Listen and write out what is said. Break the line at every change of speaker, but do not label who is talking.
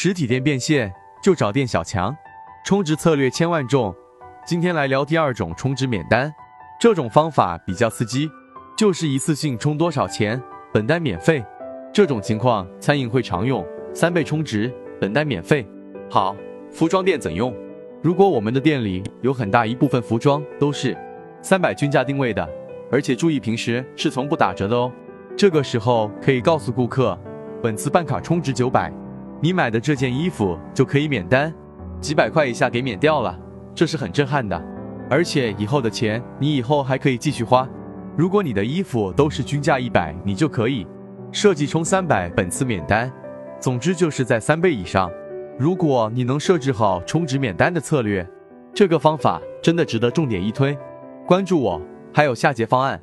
实体店变现就找店小强，充值策略千万种。今天来聊第二种充值免单，这种方法比较刺激，就是一次性充多少钱，本单免费。这种情况餐饮会常用，三倍充值，本单免费。好，服装店怎用？如果我们的店里有很大一部分服装都是三百均价定位的，而且注意平时是从不打折的哦。这个时候可以告诉顾客，本次办卡充值九百，你买的这件衣服就可以免单，几百块以下给免掉了。这是很震撼的，而且以后的钱你以后还可以继续花。如果你的衣服都是均价一百，你就可以设计充三百，本次免单。总之就是在三倍以上。如果你能设置好充值免单的策略，这个方法真的值得重点一推。关注我，还有下节方案。